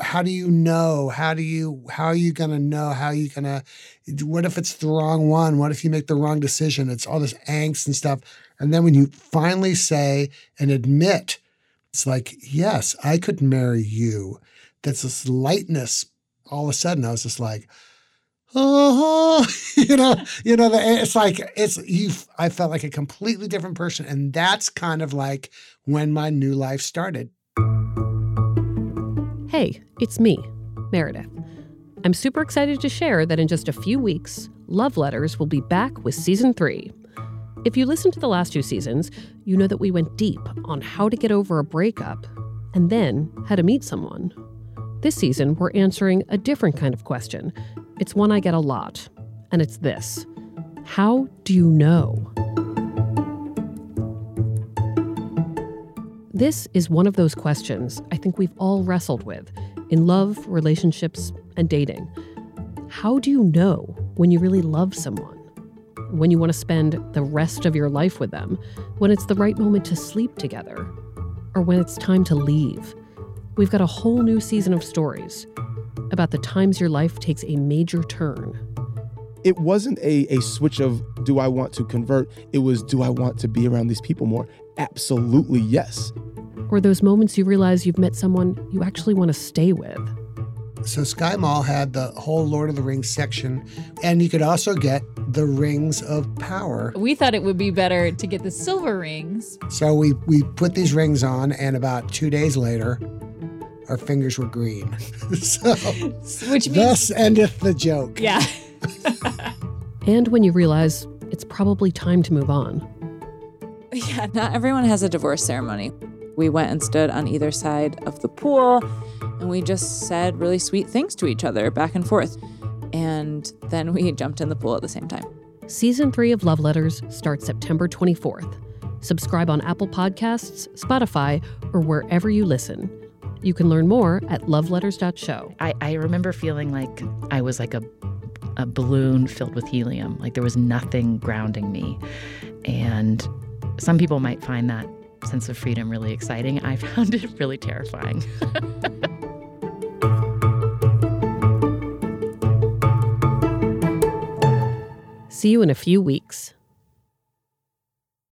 how do you know? How do you how are you gonna know? How are you gonna what if it's the wrong one? What if you make the wrong decision? It's all this angst and stuff. And then when you finally say and admit, it's like, yes, I could marry you. That's this lightness. All of a sudden, I was just like, oh, you know, you know, it's like it's you. I felt like a completely different person, and that's kind of like when my new life started. Hey, it's me, Meredith. I'm super excited to share that in just a few weeks, Love Letters will be back with season three. If you listened to the last two seasons, you know that we went deep on how to get over a breakup and then how to meet someone. This season, we're answering a different kind of question. It's one I get a lot, and it's this How do you know? This is one of those questions I think we've all wrestled with in love, relationships, and dating. How do you know when you really love someone? When you want to spend the rest of your life with them? When it's the right moment to sleep together? Or when it's time to leave? We've got a whole new season of stories about the times your life takes a major turn. It wasn't a, a switch of do I want to convert? It was do I want to be around these people more? Absolutely yes. Or those moments you realize you've met someone you actually want to stay with. So Sky Mall had the whole Lord of the Rings section, and you could also get the rings of power. We thought it would be better to get the silver rings. So we we put these rings on, and about two days later, our fingers were green. so Which means thus endeth the joke. Yeah. And when you realize it's probably time to move on. Yeah, not everyone has a divorce ceremony. We went and stood on either side of the pool and we just said really sweet things to each other back and forth. And then we jumped in the pool at the same time. Season 3 of Love Letters starts September 24th. Subscribe on Apple Podcasts, Spotify, or wherever you listen. You can learn more at loveletters.show. I, I remember feeling like I was like a, a balloon filled with helium, like there was nothing grounding me. And some people might find that sense of freedom really exciting. I found it really terrifying. See you in a few weeks.